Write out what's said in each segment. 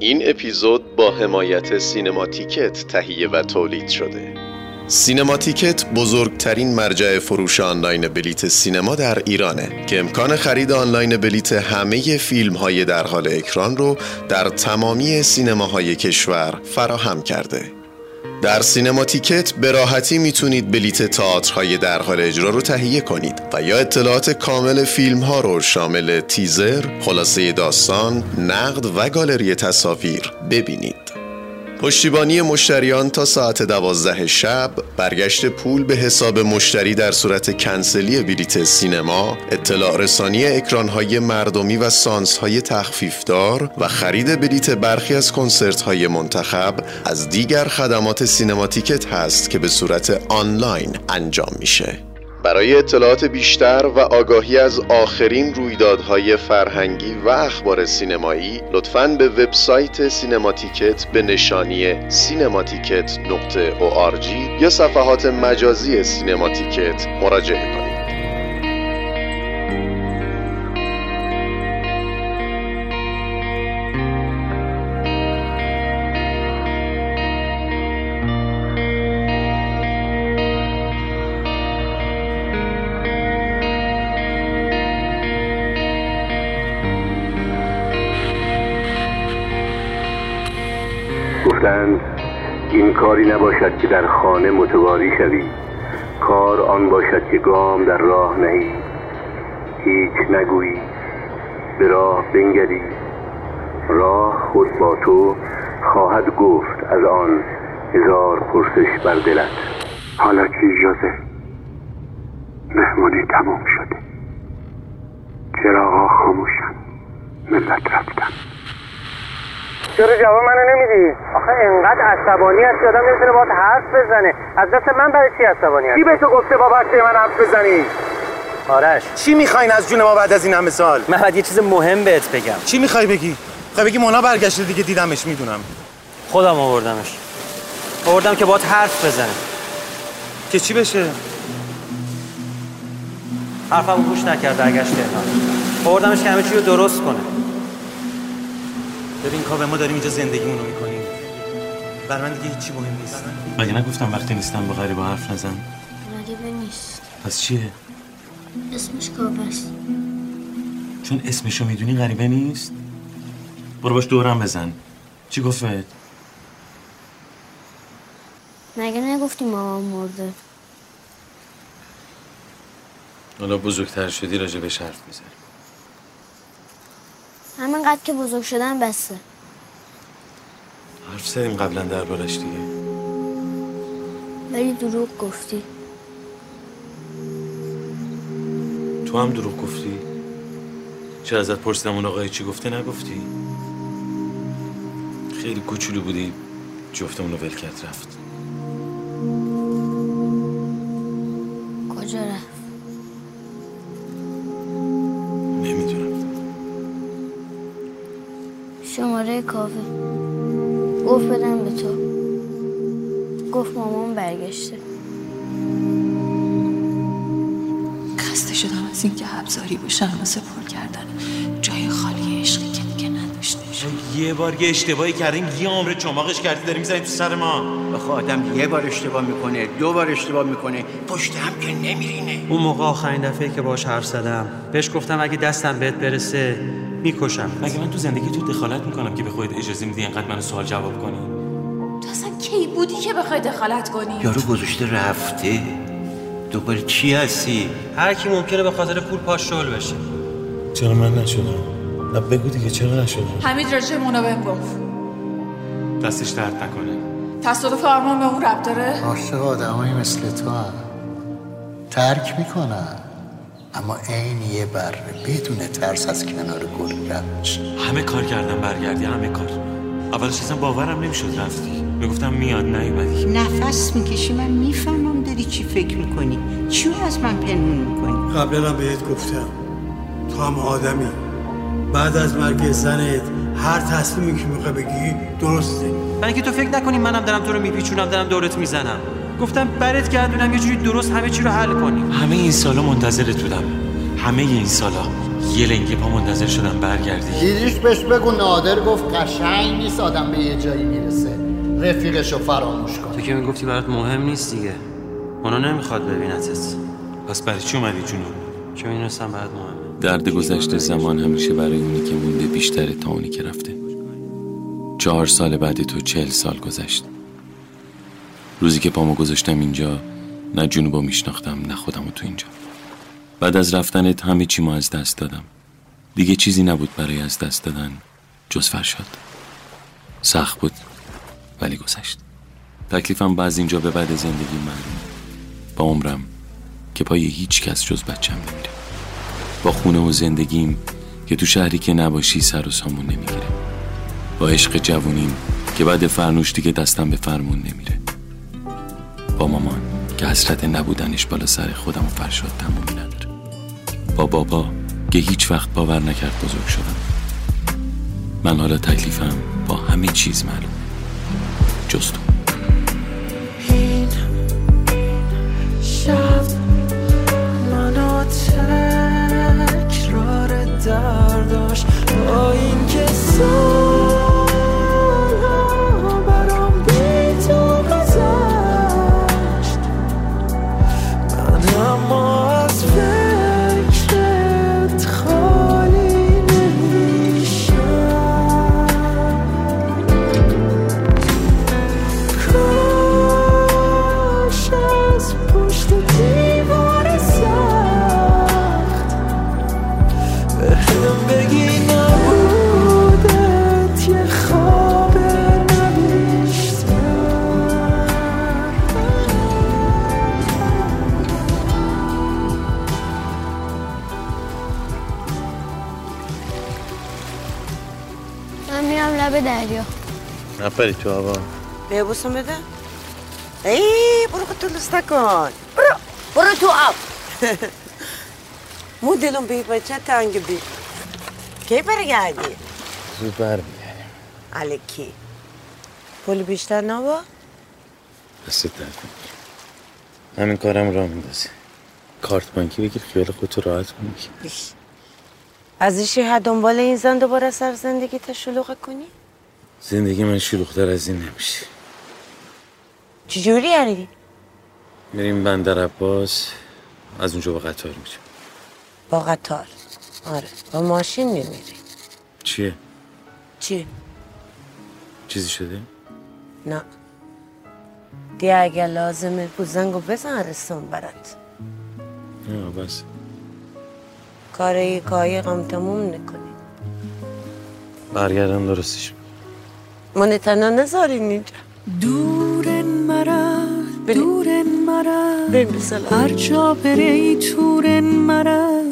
این اپیزود با حمایت سینماتیکت تهیه و تولید شده. سینماتیکت بزرگترین مرجع فروش آنلاین بلیت سینما در ایرانه که امکان خرید آنلاین بلیت همه فیلم های در حال اکران رو در تمامی سینماهای کشور فراهم کرده. در سینماتیکت به راحتی می‌تونید بلیت تئاترهای در حال اجرا رو تهیه کنید و یا اطلاعات کامل فیلم ها رو شامل تیزر، خلاصه داستان، نقد و گالری تصاویر ببینید. پشتیبانی مشتریان تا ساعت دوازده شب برگشت پول به حساب مشتری در صورت کنسلی بلیت سینما اطلاع رسانی اکرانهای مردمی و سانسهای تخفیفدار و خرید بلیت برخی از کنسرتهای منتخب از دیگر خدمات سینماتیکت هست که به صورت آنلاین انجام میشه. برای اطلاعات بیشتر و آگاهی از آخرین رویدادهای فرهنگی و اخبار سینمایی لطفاً به وبسایت سینماتیکت به نشانی سینماتیکت نقطه یا صفحات مجازی سینماتیکت مراجعه کنید. گفتند این کاری نباشد که در خانه متواری شوی. کار آن باشد که گام در راه نهی. هیچ نگویی به راه بنگری. راه خود با تو خواهد گفت از آن هزار پرسش بر دلت. حالا چی جازه مهمونی تموم شده. چراغا خاموشن ملت رفتن. چرا جواب منو نمیدی آخه انقدر عصبانی هستی آدم نمی‌تونه باهات حرف بزنه. از دست من برای چی عصبانی هستی؟ کی به تو گفته با بچه من حرف بزنی؟ آرش. چی می‌خواین از جون ما بعد از این همه سال؟ محمد یه چیز مهم بهت بگم. چی می‌خوای بگی؟ خواهی بگی مونا برگشته دیگه دیدمش می‌دونم. خودم آوردمش. آوردم که باهات حرف بزنه. که چی بشه؟ حرفمو گوش نکرد برگشت تهران. آوردمش که همه چی رو درست کنه. ببین کاوه ما داریم اینجا زندگیمونو می‌کنیم. بر من دیگه هیچی مهم نیست. مگه نگفتم وقتی نیستم با غریبا حرف نزن؟ غریبه نیست. پس چیه؟ اسمش کاوه است چون اسمشو می‌دونی غریبه نیست؟ برو باش دورم بزن. چی گفت مگه نگفتی مامان مرده؟ حالا بزرگتر شدی راجع بهش حرف می‌زنی. همینقدر که بزرگ شدن بسه. حرف زدیم قبلا دربارش دیگه. ولی دروغ گفتی. تو هم دروغ گفتی؟ چه ازت پرسیدم اون آقای چی گفته نگفتی؟ خیلی کوچولو بودی جفتمون رو ول کرد رفت. ابزاری باشن واسه پر کردن. جای خالی عشقی که دیگه نداشته یه بار یه اشتباهی کردیم یه عمر چماقش کردی داری می‌زنی تو سر ما. بخوا آدم یه بار اشتباه می‌کنه دو بار اشتباه می‌کنه پشت هم که نمیرینه. اون موقع آخرین دفعه که باش حرف زدم بهش گفتم اگه دستم بهت برسه می‌کشم مگه من تو زندگی تو دخالت می‌کنم که به خودت اجازه میدی اینقدر منو سوال جواب کنی؟ تو اصلا کی بودی که بخوای دخالت کنی؟ یارو گذاشته رفته. دوباره چی هستی؟ هر کی ممکنه به خاطر پول پاش شل بشه. چرا من نشدم؟ نه بگو دیگه چرا نشدم؟ حمید راجع مونا بهم گفت. دستش درد نکنه. تصادف آرمان به اون رب داره؟ عاشق آدمایی مثل تو هم. ترک می‌کنن. اما عین یه بره بدون ترس از کنار گل. همه کار کردم برگردی همه کار. اولش اصلا باورم نمی‌شد رفتی. می‌گفتم میاد نیومدی نفس می‌کشی من می‌فهمم داری چی فکر می‌کنی. چی از من پنهون می‌کنی؟ قبلا هم بهت گفتم. تو هم آدمی. بعد از مرگ زنت هر تصمیمی که می‌خوای بگی درسته. برای اینکه تو فکر نکنی منم دارم تو رو میپیچونم دارم دورت می‌زنم. گفتم برت گردونم یه جوری درست همه چی رو حل کنیم همه این سالا منتظرت بودم. همه این سالا یه لنگی پا منتظر شدم برگردی. دیدیش بهش بگو نادر گفت قشنگ نیست آدم به یه جایی می‌رسه. رفیقشو فراموش کن. تو که می‌گفتی برات مهم نیست دیگه. اونا نمی‌خواد ببینتت. پس برای چی اومدی جونو چون می‌دونستم برات مهمه. درد گذشته زمان همیشه برای اونی که مونده بیشتره تا اونی که رفته. چهار سال بعد تو چهل سال گذشت. روزی که پامو گذاشتم اینجا نه جنوبا میشناختم نه خودمو تو اینجا. بعد از رفتنت همه چی ما از دست دادم. دیگه چیزی نبود برای از دست دادن جز فرشاد. سخت بود. ولی گذشت. تکلیفم بعد اینجا به بعد زندگی معلومه با عمرم که پای هیچ کس جز بچم نمیره با خونه و زندگیم که تو شهری که نباشی سر و سامون نمی‌گیره با عشق جوونیم که بعد فرنوش دیگه دستم به فرمون نمیره. با مامان که حسرت نبودنش بالا سر خودم و فرشاد تمومی نداره. با بابا که هیچ وقت باور نکرد بزرگ شدم. من حالا تکلیفم با همه چیز معلوم. جز تو این تکرار درداش با این که نپری تو هوا ببوسم بده ای برو قطولس نکن برو برو تو آب مو دلم بی بچه تنگ بی کی برگردی زود برمیگردیم الکی پول بیشتر نبا درد نکنه. همین کارم را میندازی کارت بانکی بگیر خیال خودتو راحت کنی از ایشی ها دنبال این زن دوباره سر زندگی تا کنی زندگی من شلوغتر از این نمیشه. چجوری یعنی؟ میریم بندر عباس از اونجا با قطار میریم. با قطار؟ آره با ماشین نمیری چیه؟ چی؟ چیزی شده؟ نه. دیگه اگه لازمه بود زنگو بزن رسون برات. نه بس. کار قایقم تموم نکنی. برگردم درستش. من تنها نذارین اینجا. دورن مرا دورن مرا. هر جا بری تورن مرا.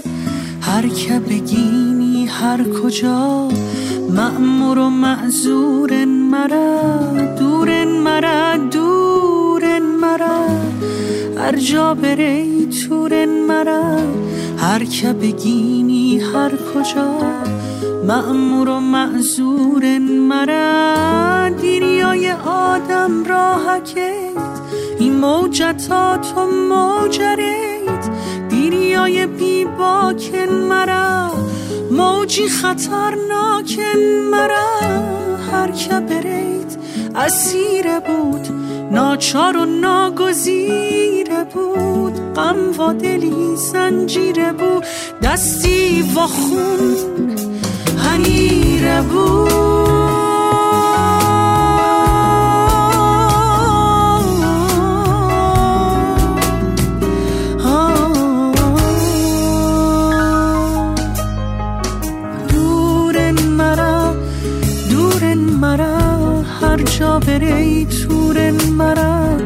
هر که بگینی هر کجا مأمور و معذورن مرا. دورن مرا دورن مرا. هر جا بری تورن مرا هر که بگینی هر کجا. مأمور و معذورن مرا دیریای آدم راهکید این موجتات و موجرید دیریای بی باکن مرا. موجی خطرناکن مرا هر که برید اسیر بود. ناچار و ناگزیره بود غم و دلی زنجیره بود دستی و خون هنیره بود. هر جا بری تورن مرا.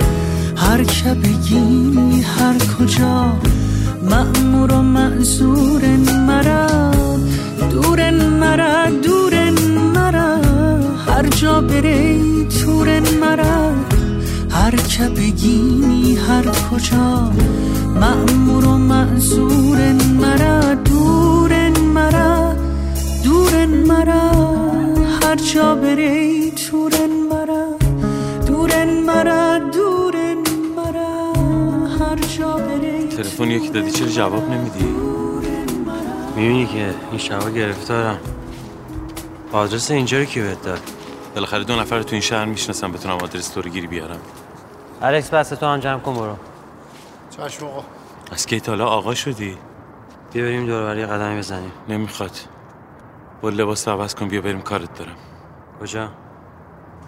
هر که بگی هر کجا. مأمور و معذورن مرا. دورن مرا دورن مرا. هر جا بری تورن مرا. هر که بگینی هر کجا. مأمور و معذورن مرا. دورن مرا دورن مرا. هر جا بری تورن مرا تلفن یکی دادی چرا جواب نمیدی؟ می‌بینی که این شبا گرفتارم. آدرس اینجا رو کی بهت داد؟ بالاخره دو نفر تو این شهر می‌شناسم بتونم آدرس تو رو گیری بیارم. الکس بس تو هم جمع کن برو. چشم آقا. از کی تا حالا آقا شدی؟ بیا بریم دور یه قدمی بزنیم. نمی‌خواد. با لباس رو عوض کن بیا بریم کارت دارم. کجا؟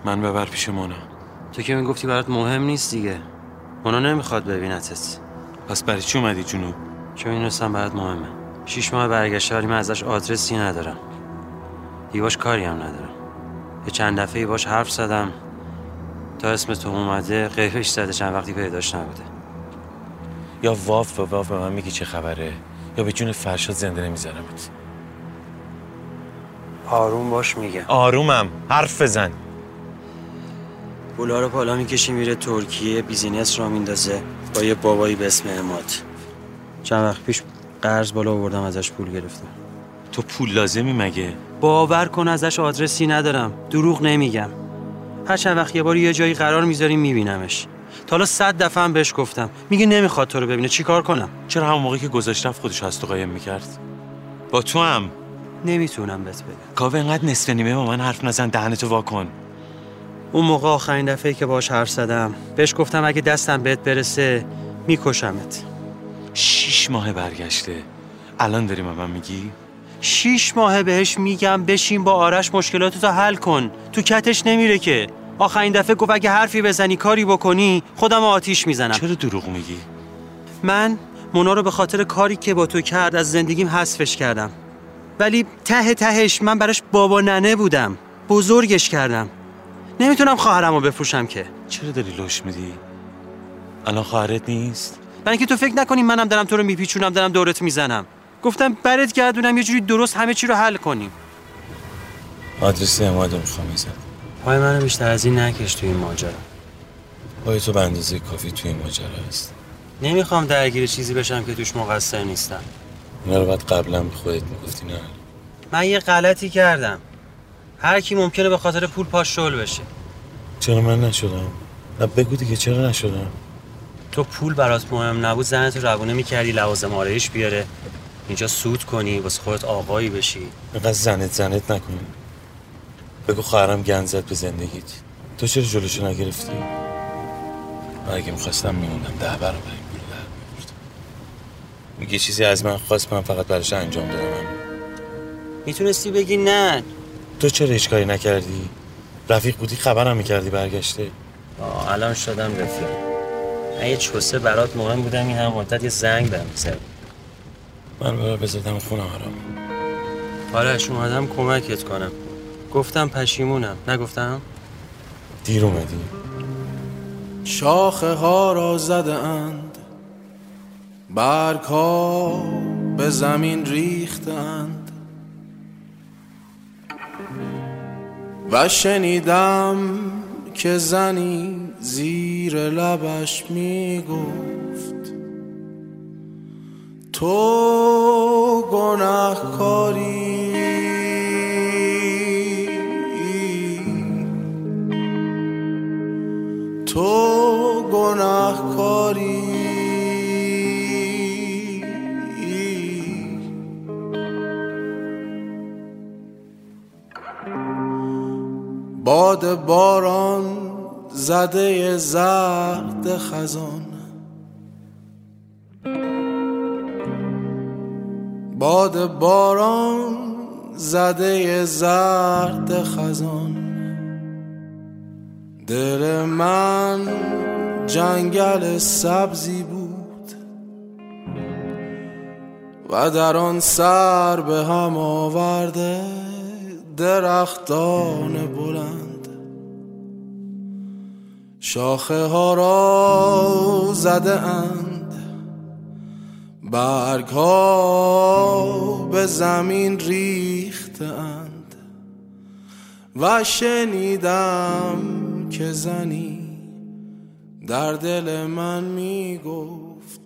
من ببر پیش مونا. تو که می‌گفتی برات مهم نیست دیگه. مونا نمی‌خواد ببینتت. پس برای چی اومدی جنوب؟ چون می‌دونستم برات مهمه. شیش ماه برگشته ولی من ازش آدرسی ندارم. دیگه باش کاری هم ندارم. یه چند دفعه باش حرف زدم. تا اسم تو اومده قیفش زده چند وقتی پیداش نبوده. یا واف و واف به من میگی چه خبره؟ یا به جون فرشاد زنده نمیذارمت آروم باش میگه. آرومم. حرف بزن. پولا رو پالا می‌کشی میره ترکیه بیزینس را میندازه. با یه بابایی به اسم اماد. چند وقت پیش قرض بالا آوردم ازش پول گرفتم. تو پول لازمی مگه؟ باور کن ازش آدرسی ندارم. دروغ نمیگم. هر چند وقت یه بار یه جایی قرار می‌ذاریم میبینمش. تا حالا صد دفعه هم بهش گفتم. میگه نمی‌خواد تو رو ببینه. چیکار کنم؟ چرا همون موقعی که گذاشت رفت خودش از تو قایم می‌کرد؟ با تو هم؟ نمی‌تونم بهت بگم. کاوه انقدر نصف نیمه با من حرف نزن دهنتو واکن اون موقع آخرین دفعه که باش حرف زدم بهش گفتم اگه دستم بهت برسه میکشمت. شیش ماه برگشته. الان داری من میگی؟ شیش ماه بهش میگم بشین با آرش مشکلاتتو حل کن. تو کتش نمیره که. آخرین دفعه گفت اگه حرفی بزنی کاری بکنی خودم آتیش می‌زنم. چرا دروغ میگی؟ من مونا رو به خاطر کاری که با تو کرد از زندگیم حذفش کردم. ولی ته تهش من براش بابا ننه بودم. بزرگش کردم. نمی‌تونم خواهرم رو بفروشم که. چرا داری لش میدی؟ الان خواهرت نیست؟ برای اینکه تو فکر نکنی منم دارم تو رو میپیچونم دارم دورت می‌زنم. گفتم برت گردونم یه جوری درست همه چی رو حل کنیم. آدرس اماد رو می‌خوام بزن پای منو بیشتر از این نکش تو این ماجرا. پای تو به اندازه کافی تو این ماجرا هست. نمی‌خوام درگیر چیزی بشم که توش مقصر نیستم. اینا رو باید قبلا به خودت می‌گفتی نه؟ من یه غلطی کردم. هر کی ممکنه به خاطر پول پاش شل بشه. چرا من نشدم؟ نه بگو دیگه چرا نشدم؟ تو پول برات مهم نبود زنت رو روونه می‌کردی لوازم آرایش بیاره اینجا سود کنی واسه خودت آقایی بشی. اینقدر زنت زنت نکن. بگو خواهرم گند زد به زندگیت. تو چرا جلوشو نگرفتی؟ من اگه می‌خواستم میموندم. ده برابر این پول در میبردم میگه چیزی از من خواست من فقط براش انجام دادم. می‌تونستی بگی نه. تو چرا هیچ کاری نکردی؟ رفیق بودی خبرم می‌کردی برگشته آه الان شدم رفیق. من یه چوسه برات مهم بودم این هم مدت یه زنگ بهم زد. من برای بزدم خونه آرام آرش اومدم کمکت کنم. گفتم پشیمونم. نگفتم؟ دیر اومدی. شاخه ها را زده اند برگ ها به زمین ریخته و شنیدم که زنی زیر لبش می گفت تو گناهکاری. تو گناهکاری. باد باران زده زرد خزان. باد باران زده زرد خزان. دل من جنگل سبزی بود و در آن سر به هم آورده درختان بلند. شاخه ها را زده اند. برگ ها به زمین ریخته اند. و شنیدم که زنی در دل من می گفت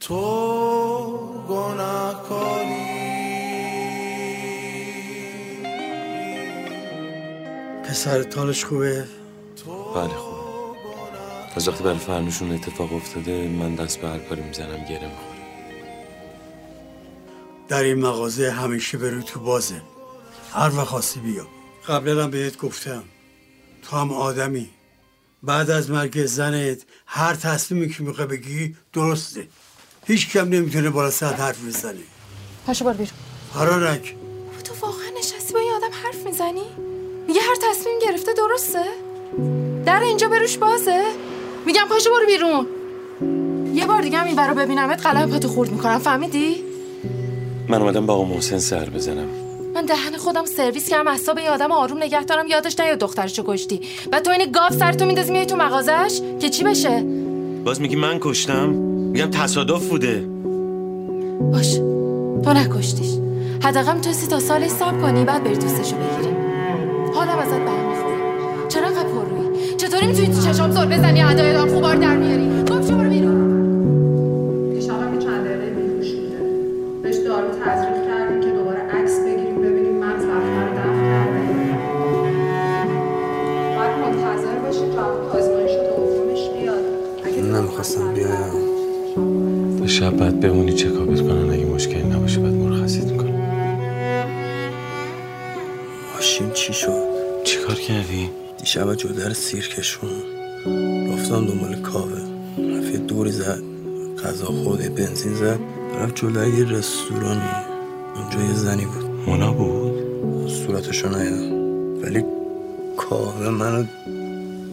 تو گناهکاری پسر تالش خوبه؟ بله خوب. از وقتی برای فرنوشون اتفاق افتاده من دست به هر کاری می‌زنم گره می‌خوره در این مغازه همیشه برو تو بازه. هر وقت خواستی بیا. قبلا هم بهت گفتم. تو هم آدمی. بعد از مرگ زنت هر تصمیمی که می‌خوای بگی درسته. هیچ کم نمی‌تونه بالا سر حرف بزنه. پاشو بار بیرون. فرانک تو واقعا نشستی با یه آدم حرف می‌زنی؟ میگه هر تصمیم گرفته درسته؟ در اینجا بروش بازه؟ میگم پاشو برو بیرون. یه بار دیگه هم این برا ببینمت قلب پاتو خورد می‌کنم فهمیدی؟ من اومدم با آقا محسن سر بزنم. من دهن خودم سرویس کردم اعصاب یه آدم آروم نگه دارم یادش نیاد دخترشو کشتی. و تو این گاف سر تو میندازی میای تو مغازش؟ که چی بشه؟ باز میگی من کشتم؟ میگم تصادف بوده. باش تو نکشتیش. حداقل تو سی تا سالش صبر کنی بعد بری دوستشو بگیری. حالا ازت برمیخوره. چرا انقدر پررویی چطوری می‌تونی تو چشام زل بزنی؟ ادای دار خوبار در میاری. گفت شو برو بیرون. که چند دقیقه بیهوش بوده بهش دارو تزریق کردیم که دوباره عکس بگیریم ببینیم مغز رفته رو دفع کرده باید منتظر آزمایش دومش بیاد. اگه نمی‌خواستم بیایم. تا شب بعد بمونی چکابت چی شد؟ چیکار کردی؟ دیشب جو در سیرکشون رفتم دنبال کاوه. رفت دوری زد. غذا خورد یه بنزین زد. رفت جلوی یه رستورانی. اونجا یه زنی بود. مونا بود؟ صورتشو ندیدم ولی کاوه منو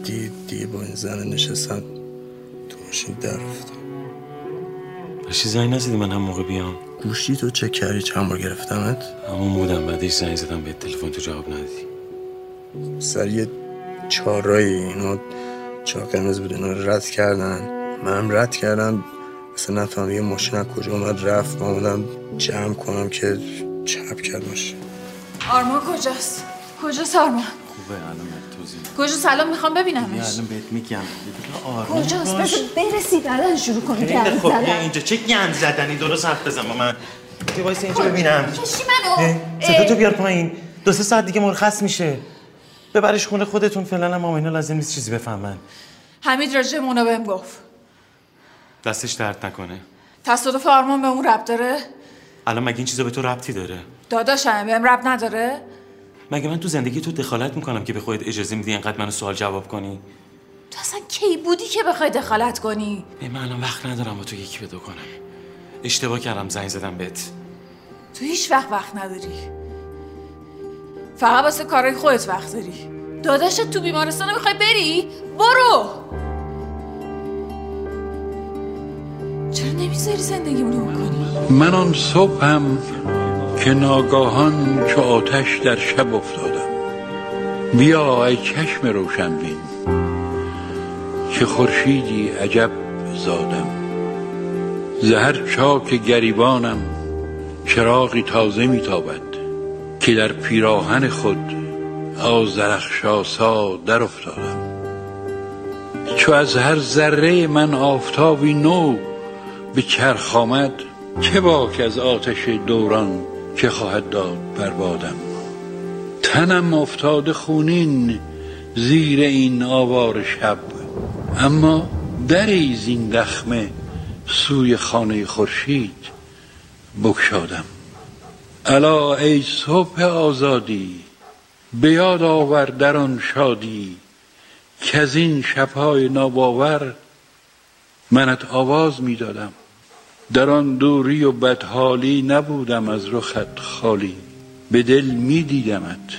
دید دید با این زن نشستم تو ماشین در رفتم داشتی زنگ نزدی من هم موقع بیام؟ گوشی تو چک کردی چند بار گرفتمت؟ همون بودم بعدش زنگ زدم به تلفن تو جواب ندادی. سر یه چهارایی اینا چهار قرمز بود اینا رد کردن. منم رد کردم. مثلا نفهم یه ماشین از کجا اومد رفت. من اومدم جمع کنم که چپ کرد باشه آرمان کجاست؟ کجاست آرمان خوبه الان کجا سلام می‌خوام. ببینمش. الان بهت میگم. یه آروم کجاست؟ باش. بس برسی بعدا شروع کنی گرد خب زدن اینجا. چه گند زدنی؟ درست حرف بزن با من. بیا وایسا اینجا ببینم. کشی منو. صدا تو بیار پایین. دو سه ساعت دیگه مرخص میشه. ببرش خونه خودتون فعلا هم اینا لازم نیست چیزی بفهمن. حمید راجع مونا بهم گفت. دستش درد نکنه. تصادف آرمان به اون رب داره؟ الان مگه این چیزا به تو ربطی داره؟ داداشم بهم رب نداره؟ مگه من تو زندگی تو دخالت می‌کنم که به خودت اجازه میدی اینقدر منو سوال جواب کنی؟ تو اصلا کی بودی که بخوای دخالت کنی؟ ای من الان وقت ندارم با تو یکی به دو کنم. اشتباه کردم زنگ زدم بهت. تو هیچ وقت وقت نداری. فقط واسه کارهای خودت وقت داری. داداشت تو بیمارستان می‌خوای بری؟ برو! چرا نمی‌ذاری زندگیمونو بکنی من آن صبحم که ناگاهان چو آتش در شب افتادم. بیا ای چشم روشن بین. که خورشیدی عجب زادم. زهر چاک گریبانم چراغی تازه میتابد. که در پیراهن خود آزرخشاسا در افتادم چو از هر ذره من آفتابی نو به چرخ آمد چه باک از آتش دوران که خواهد داد بر بادم. تنم افتاده خونین زیر این آوار شب. اما دری زین دخمه سوی خانه خورشید بگشادم. الا ای صبح آزادی به یاد آور در آن شادی که از این شبهای ناباور منت آواز می‌دادم. در آن دوری و بدحالی نبودم از رخت خالی به دل می دیدمت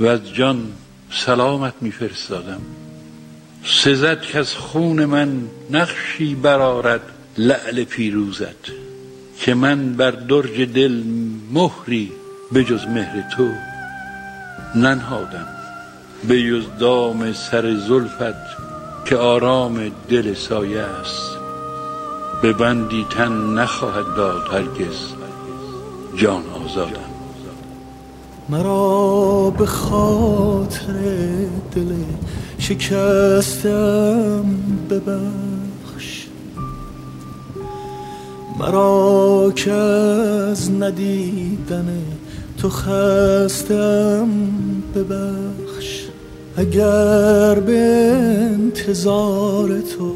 و از جان سلامت میفرستادم. سزد که از خون من نقشی برارد لعل پیروزت. که من بر درج دل مهری به جز مهر تو ننهادم به جز دام سر زلفت که آرام دل سایه است. به بندی تن نخواهد داد هرگز جان آزادم. مرا به خاطر دل شکستم ببخش مرا که از ندیدن تو خستم ببخش. اگر به انتظار تو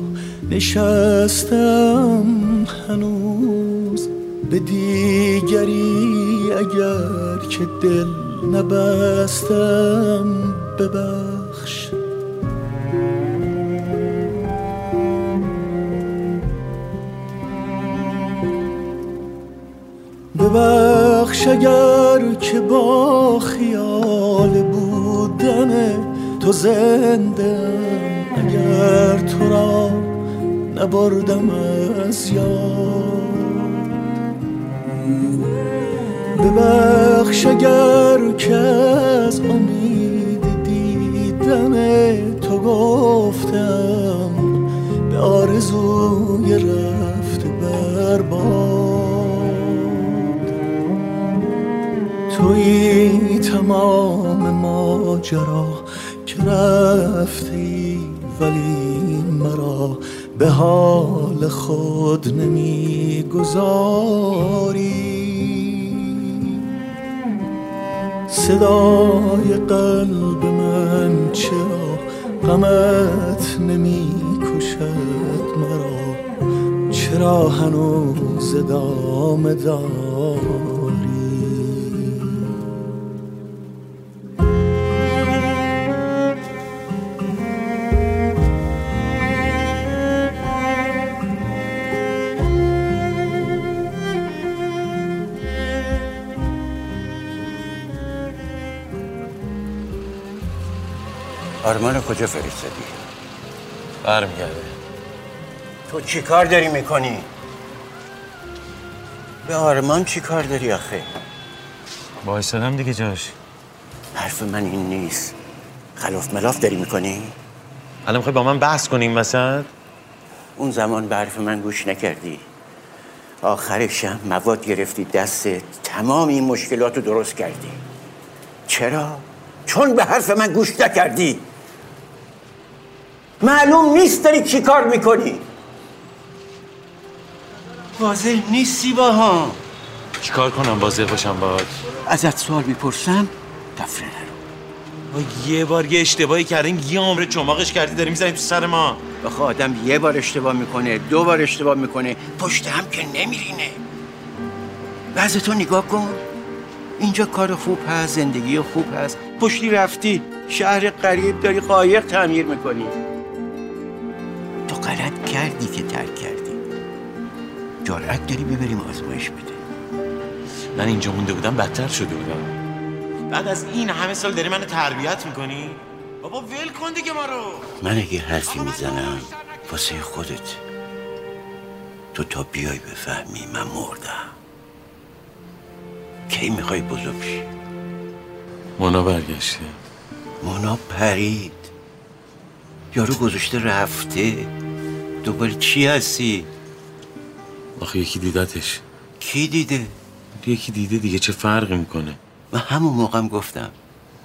نشستم هنوز به دیگری اگر که دل نبستم ببخش. ببخش اگر که با خیال بودن تو زنده اگر تو را نبردم از یاد. ببخش اگر که از امید دیدن تو گفتم به آرزوی رفت برباد توی تمام ماجرا که رفتی ولی مرا به حال خود نمی‌گذاری. صدای قلب من چرا غمت نمی کشد مرا؟ چرا هنوز ادامه داری آرمان کجا فرستادی؟ برمیگرده تو چی کار داری می‌کنی؟ به آرمان چی کار داری آخه؟ وایسادم دیگه جاش حرف من این نیست خلاف ملاف داری می‌کنی؟ الان می‌خوای با من بحث کنیم وسط اون زمان به حرف من گوش نکردی آخرشم مواد گرفتی دستت تمام این مشکلات رو درست کردی چرا؟ چون به حرف من گوش نکردی معلوم نیست داری چی کار می‌کنی. واضح نیستی با هم چیکار کنم؟ واضح باشم باهات. ازت سوال می‌پرسم تفره نرو با یه بار یه اشتباهی کردیم یه عمر چماقش کردی داری می‌زنی تو سر ما. بخواه آدم یه بار اشتباه می‌کنه دو بار اشتباه می‌کنه پشت هم که نمیرینه. بعض تو نگاه کن. اینجا کار خوب هست زندگی خوب هست. پشتی رفتی شهر قریب داری قایق تعمیر می‌کنی. غلط کردی که ترک کردی. جارت داری ببریم آزمایش بده. من اینجا مونده بودم بدتر شده بودم. بعد از این همه سال داری منو تربیت می‌کنی؟ بابا ول کن دیگه ما رو. من اگه حرفی می‌زنم واسه خودت. تو تا بیای بفهمی من مردم. کی می‌خوای بزرگ شی؟ مونا برگشته. مونا پرید. یارو گذاشته رفته. دوباره چی هستی؟ آخه یکی دیدتش. کی دیده؟ یکی دیده دیگه چه فرقی می‌کنه؟ و همون موقعم گفتم.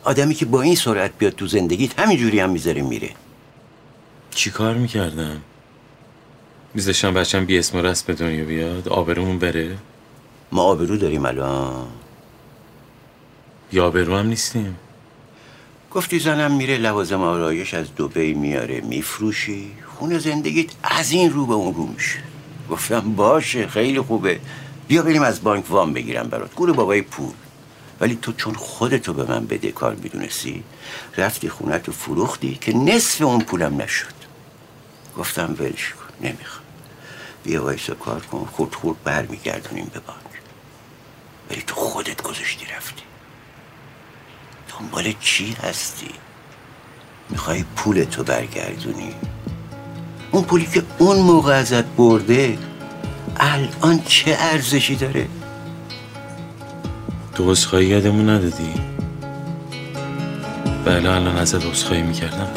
آدمی که با این سرعت بیاد تو زندگیت همینجوری هم می‌ذاره میره. چی کار می‌کردم میذاشتم بچم بی اسم و رسم به دنیا بیاد آبرومون بره؟ ما آبرو داریم الان. یا آبرو هم نیستیم؟ گفتی زنم میره لوازم آرایش از دوبی میاره میفروشی؟ خونه زندگیت از این رو به اون رو میشه. گفتم باشه خیلی خوبه. بیا بریم از بانک وام بگیرم برات. گور بابای پول. ولی تو چون خودتو به من بده کار می‌دونستی رفتی خونه تو فروختی که نصف اون پولم نشد. گفتم ولش کن نمی‌خوام. بیا وایسا کار کن. خورد خورد برمیگردونیم به بانک. ولی تو خودت گذاشتی رفتی. دنبال چی هستی؟ می‌خوای پولتو برگردونی؟ اون پولی که اون موقع ازت برده الان چه ارزشی داره؟ تو عذرخواهی یادمون ندادی؟ بله الان ازت عذرخواهی می‌کردم.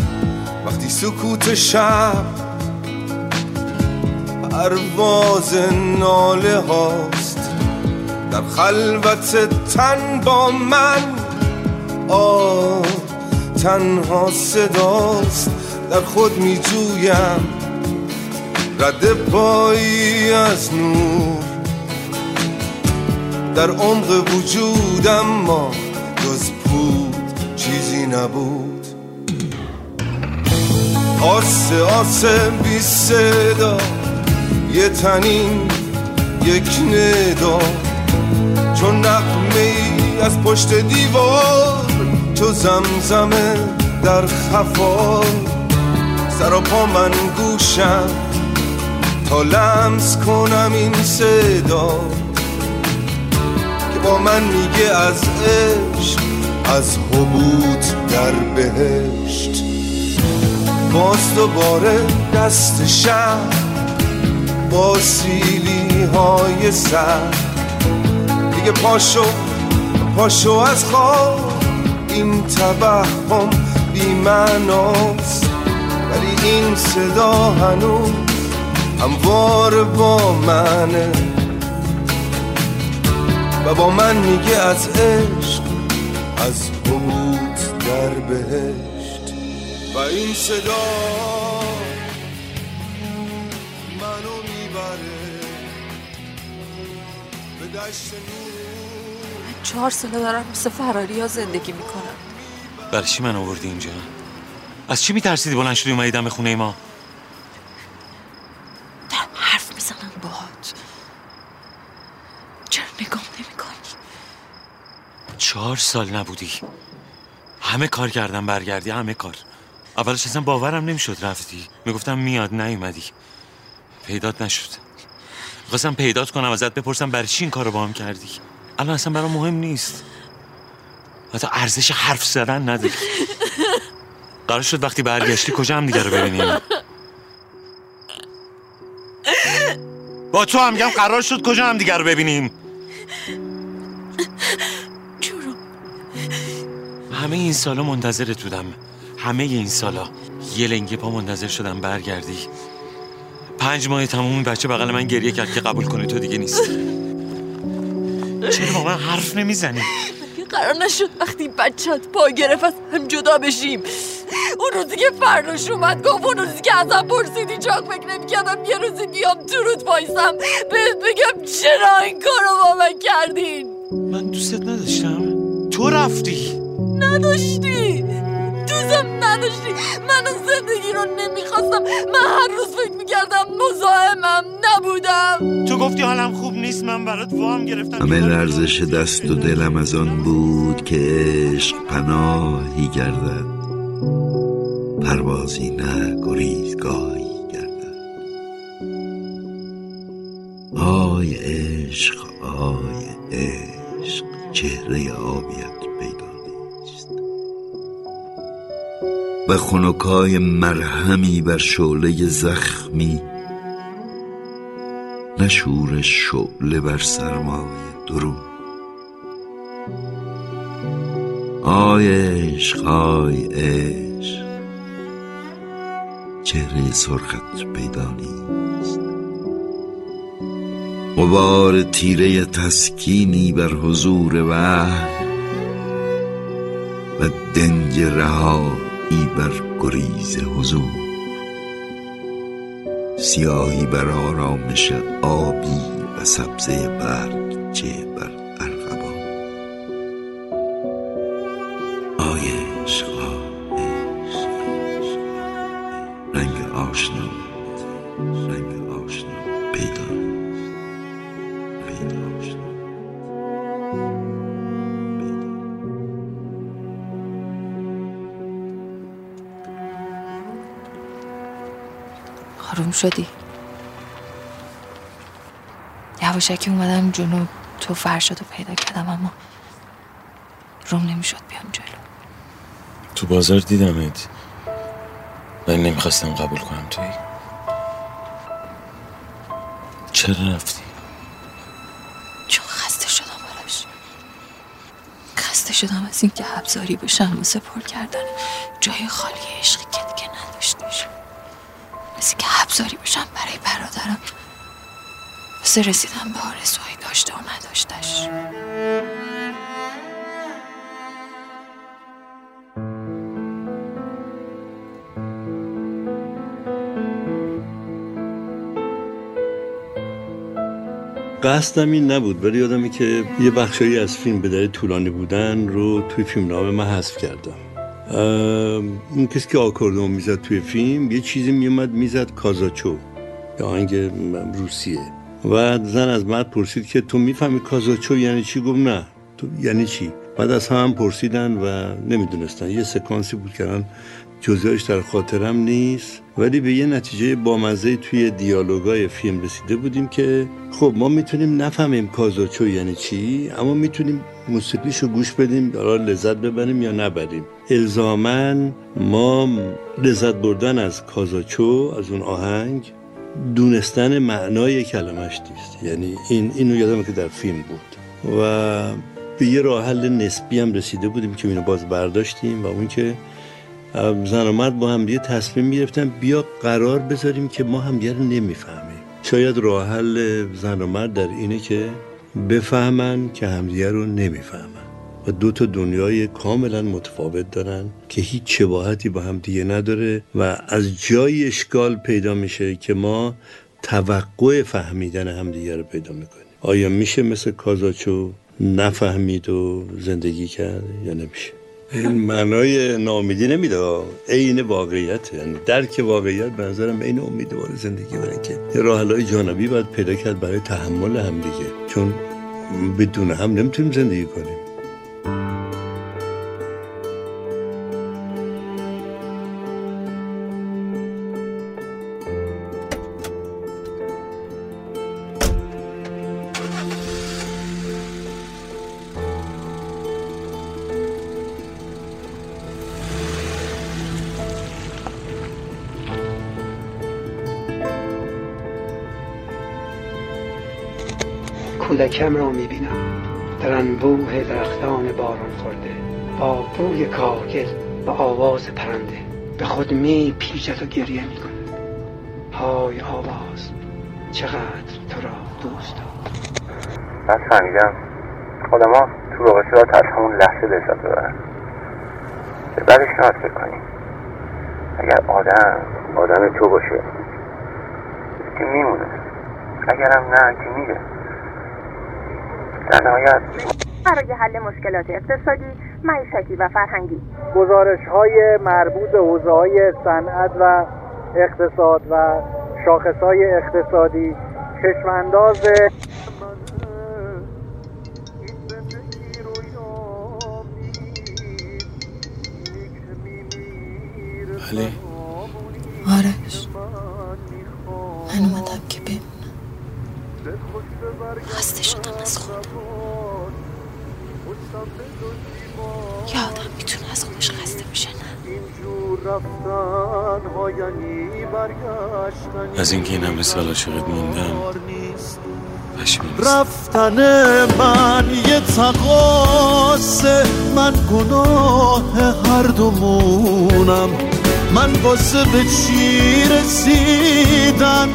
وقتی سکوت شب پرواز ناله هاست در خلوت تن با من تنها صداست در خود می جویم رد پایی از نور. در عمق وجودم ما جز پود چیزی نبود. آسه آسه بی صدا. یه تنین یک ندا. چون نقمه ای از پشت دیوار تو زمزمه در خفا سر و پا من گوشم. تا لمس کنم این صدا. که با من میگه از عشق از حبوط در بهشت. باز دوباره دست شب. با سیلی های سر دیگه پاشو پاشو از خواب. این توهم بی معناست. ولی این صدا هنوز هموار با منه. و با من میگه از عشق از حبوط در بهشت. و این صدا منو می‌بره. به دشت چهار ساله دارم مثل فراری ها زندگی می‌کنم. برای چی من آوردی اینجا؟ از چی میترسیدی بلند شدی اومدی دم خونه ما؟ دارم حرف می‌زنم باهات. چرا نگام نمی‌کنی؟ چهار سال نبودی. همه کار کردم برگردی همه کار. اولش اصلا باورم نمی‌شد رفتی. می‌گفتم میاد نیومدی. پیدات نشد. خواستم پیدات کنم ازت بپرسم برای چی این کارو با هم کردی؟ الان اصلا برام مهم نیست. حتی ارزش حرف زدن نداری. قرار شد وقتی برگشتی کجا هم دیگه رو ببینیم با تو هم قرار شد کجا هم دیگه رو ببینیم همه این سالا منتظرت بودم. همه این سالا. یه لنگه پا منتظر شدم برگردی. پنج ماه تموم بچه بغل من گریه کرد که قبول کنه تو دیگه نیست. چرا با من حرف نمی‌زنی؟ مگه قرار نشد وقتی بچت پا گرفت از هم جدا بشیم؟ اون روزی که فرنوش اومد گفت اون روزی که ازم پرسیدی چاک فکر نمی‌کردم یه روزی بیام تو رود بهت بگم چرا این کارو با من کردین؟ من دوستت نداشتم. تو رفتی. نداشتی. نداشتی. من اون زندگی رو نمی‌خواستم. من هر روز فکر می‌کردم مزاحمم نبودم. تو گفتی حالم خوب نیست من برات وام گرفتم. همه لرزش دست و دلم از آن بود که عشق پناهی گردد. پروازی نه گریزگاهی گردد. آی عشق آی عشق چهره آبیت و خنکای مرهمی بر شعله زخمی نه شور شعله بر سرمای درون. آی عشق آی عشق چهره سرخت پیدا نیست. غبار تیره تسکینی بر حضور وحی و دنج رهایی بر گریز حضور. سیاهی بر آرامش آبی و سبزه برگ چه بر شدی. یواشکی اومدم جنوب تو فرشاد رو پیدا کردم اما روم نمی‌شد بیام جلو. تو بازار دیدمت. ولی نمی‌خواستم قبول کنم توی. چرا رفتی؟ چون خسته شدم براش. خسته شدم از اینکه ابزاری بشم واسه پر کردن. جای خالی عشقی که دیگه نداشتش از اینکه ابزاری بشم برای برادرم. واسه رسیدن به آرزوهایی داشته و نداشتش. قصدم این نبود ولی یادمه که یه بخشایی از فیلم به طولانی بودن رو توی فیلم نامه من حذف کردم. اون کسی که آکوردون می‌زد توی فیلم یه چیزی میومد می‌زد کازاچو. یا آهنگ روسیه. و زن از مرد پرسید که تو می‌فهمی کازاچو یعنی چی؟ گفت نه. تو یعنی چی؟ بعد از هم پرسیدن و نمی‌دونستن. یه سکانسی بود الان جزئیاش در خاطرم نیست ولی به یه نتیجه بامزه توی دیالوگای فیلم رسیده بودیم که خب ما می‌تونیم نفهمیم کازاچو یعنی چی اما می‌تونیم موسیقیشو گوش بدیم برای لذت ببریم یا نبریم. الزامن ما لذت بردن از کازاچو از اون آهنگ دونستن معنای کلمش نیست. یعنی این اینو یادم که در فیلم بود. و به یه راه حل نسبی هم رسیده بودیم که اینو باز برداشتیم و اون که زن و مرد با هم یه تصمیم می‌رفتن بیا قرار بذاریم که ما هم رو نمی‌فهمیم. شاید راه حل زن و مرد در اینه که بفهمن که همدیگه رو نمی‌فهمن و دو تا دنیای کاملا متفاوت دارن که هیچ شباهتی با هم دیگه نداره و از جای اشکال پیدا میشه که ما توقع فهمیدن همدیگه رو پیدا می‌کنیم. آیا میشه مثل کازاچو نفهمید و زندگی کرد یا نمیشه؟ این معنای نامیدی نمیده. عین واقعیت. یعنی درک واقعیت به نظرم عین امیدوار زندگی برای که یه راه جانبی باید پیدا کرد برای تحمل هم دیگه. چون بدون هم نمی‌تونیم زندگی کنیم. کودکم را می‌بینم. در انبوه درختان باران خورده با بوی کاغل و آواز پرنده. به خود می پیچد و گریه می کند های آواز چقدر تو را دوست دارم. من فهمیدم تو رابطه را از همون لحظه لذت ببرن به بعدش نهاد بکنیم اگر آدم آدم تو باشه که میمونه. اگرم نه که میره. در نهایت. برای حل مشکلات اقتصادی، معیشتی و فرهنگی. گزارش های مربوط به حوزه های صنعت و اقتصاد و شاخص های اقتصادی. چشمانداز بله از اینکه این همه سال عاشقت موندم رفتن من یه تقاسه من گناه هر دومونم. من واسه به چی رسیدن؟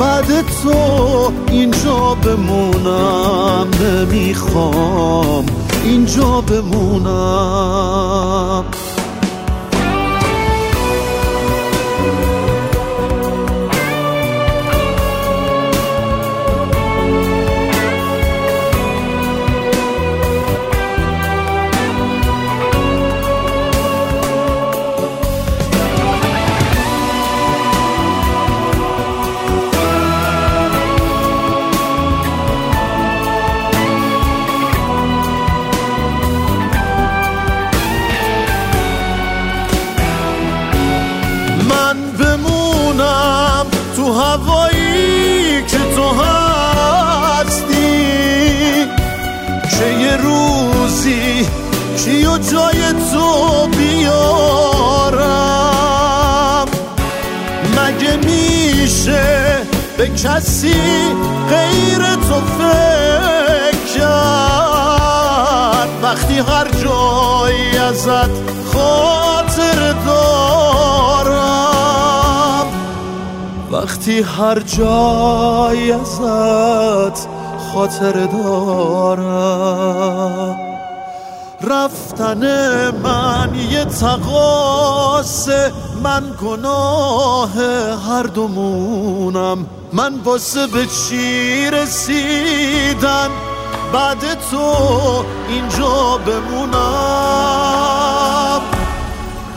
بعد تو اینجا بمونم. نمی‌خوام اینجا بمونم. کسی غیر تو فکر وقتی هر جایی ازت خاطر دارم. وقتی هر جایی ازت خاطر دارم. رفتن من یه تقاسه من گناه هر دومونم. من واسه به چی رسیدن بعد تو اینجا بمونم.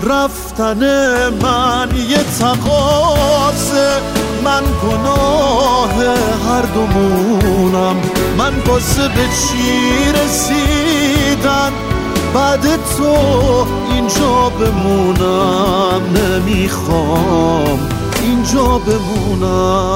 رفتن من یه تقاسه من گناه هر دومونم. من واسه به چی رسیدن بعد تو اینجا بمونم نمی‌خوام. اینجا بمونم.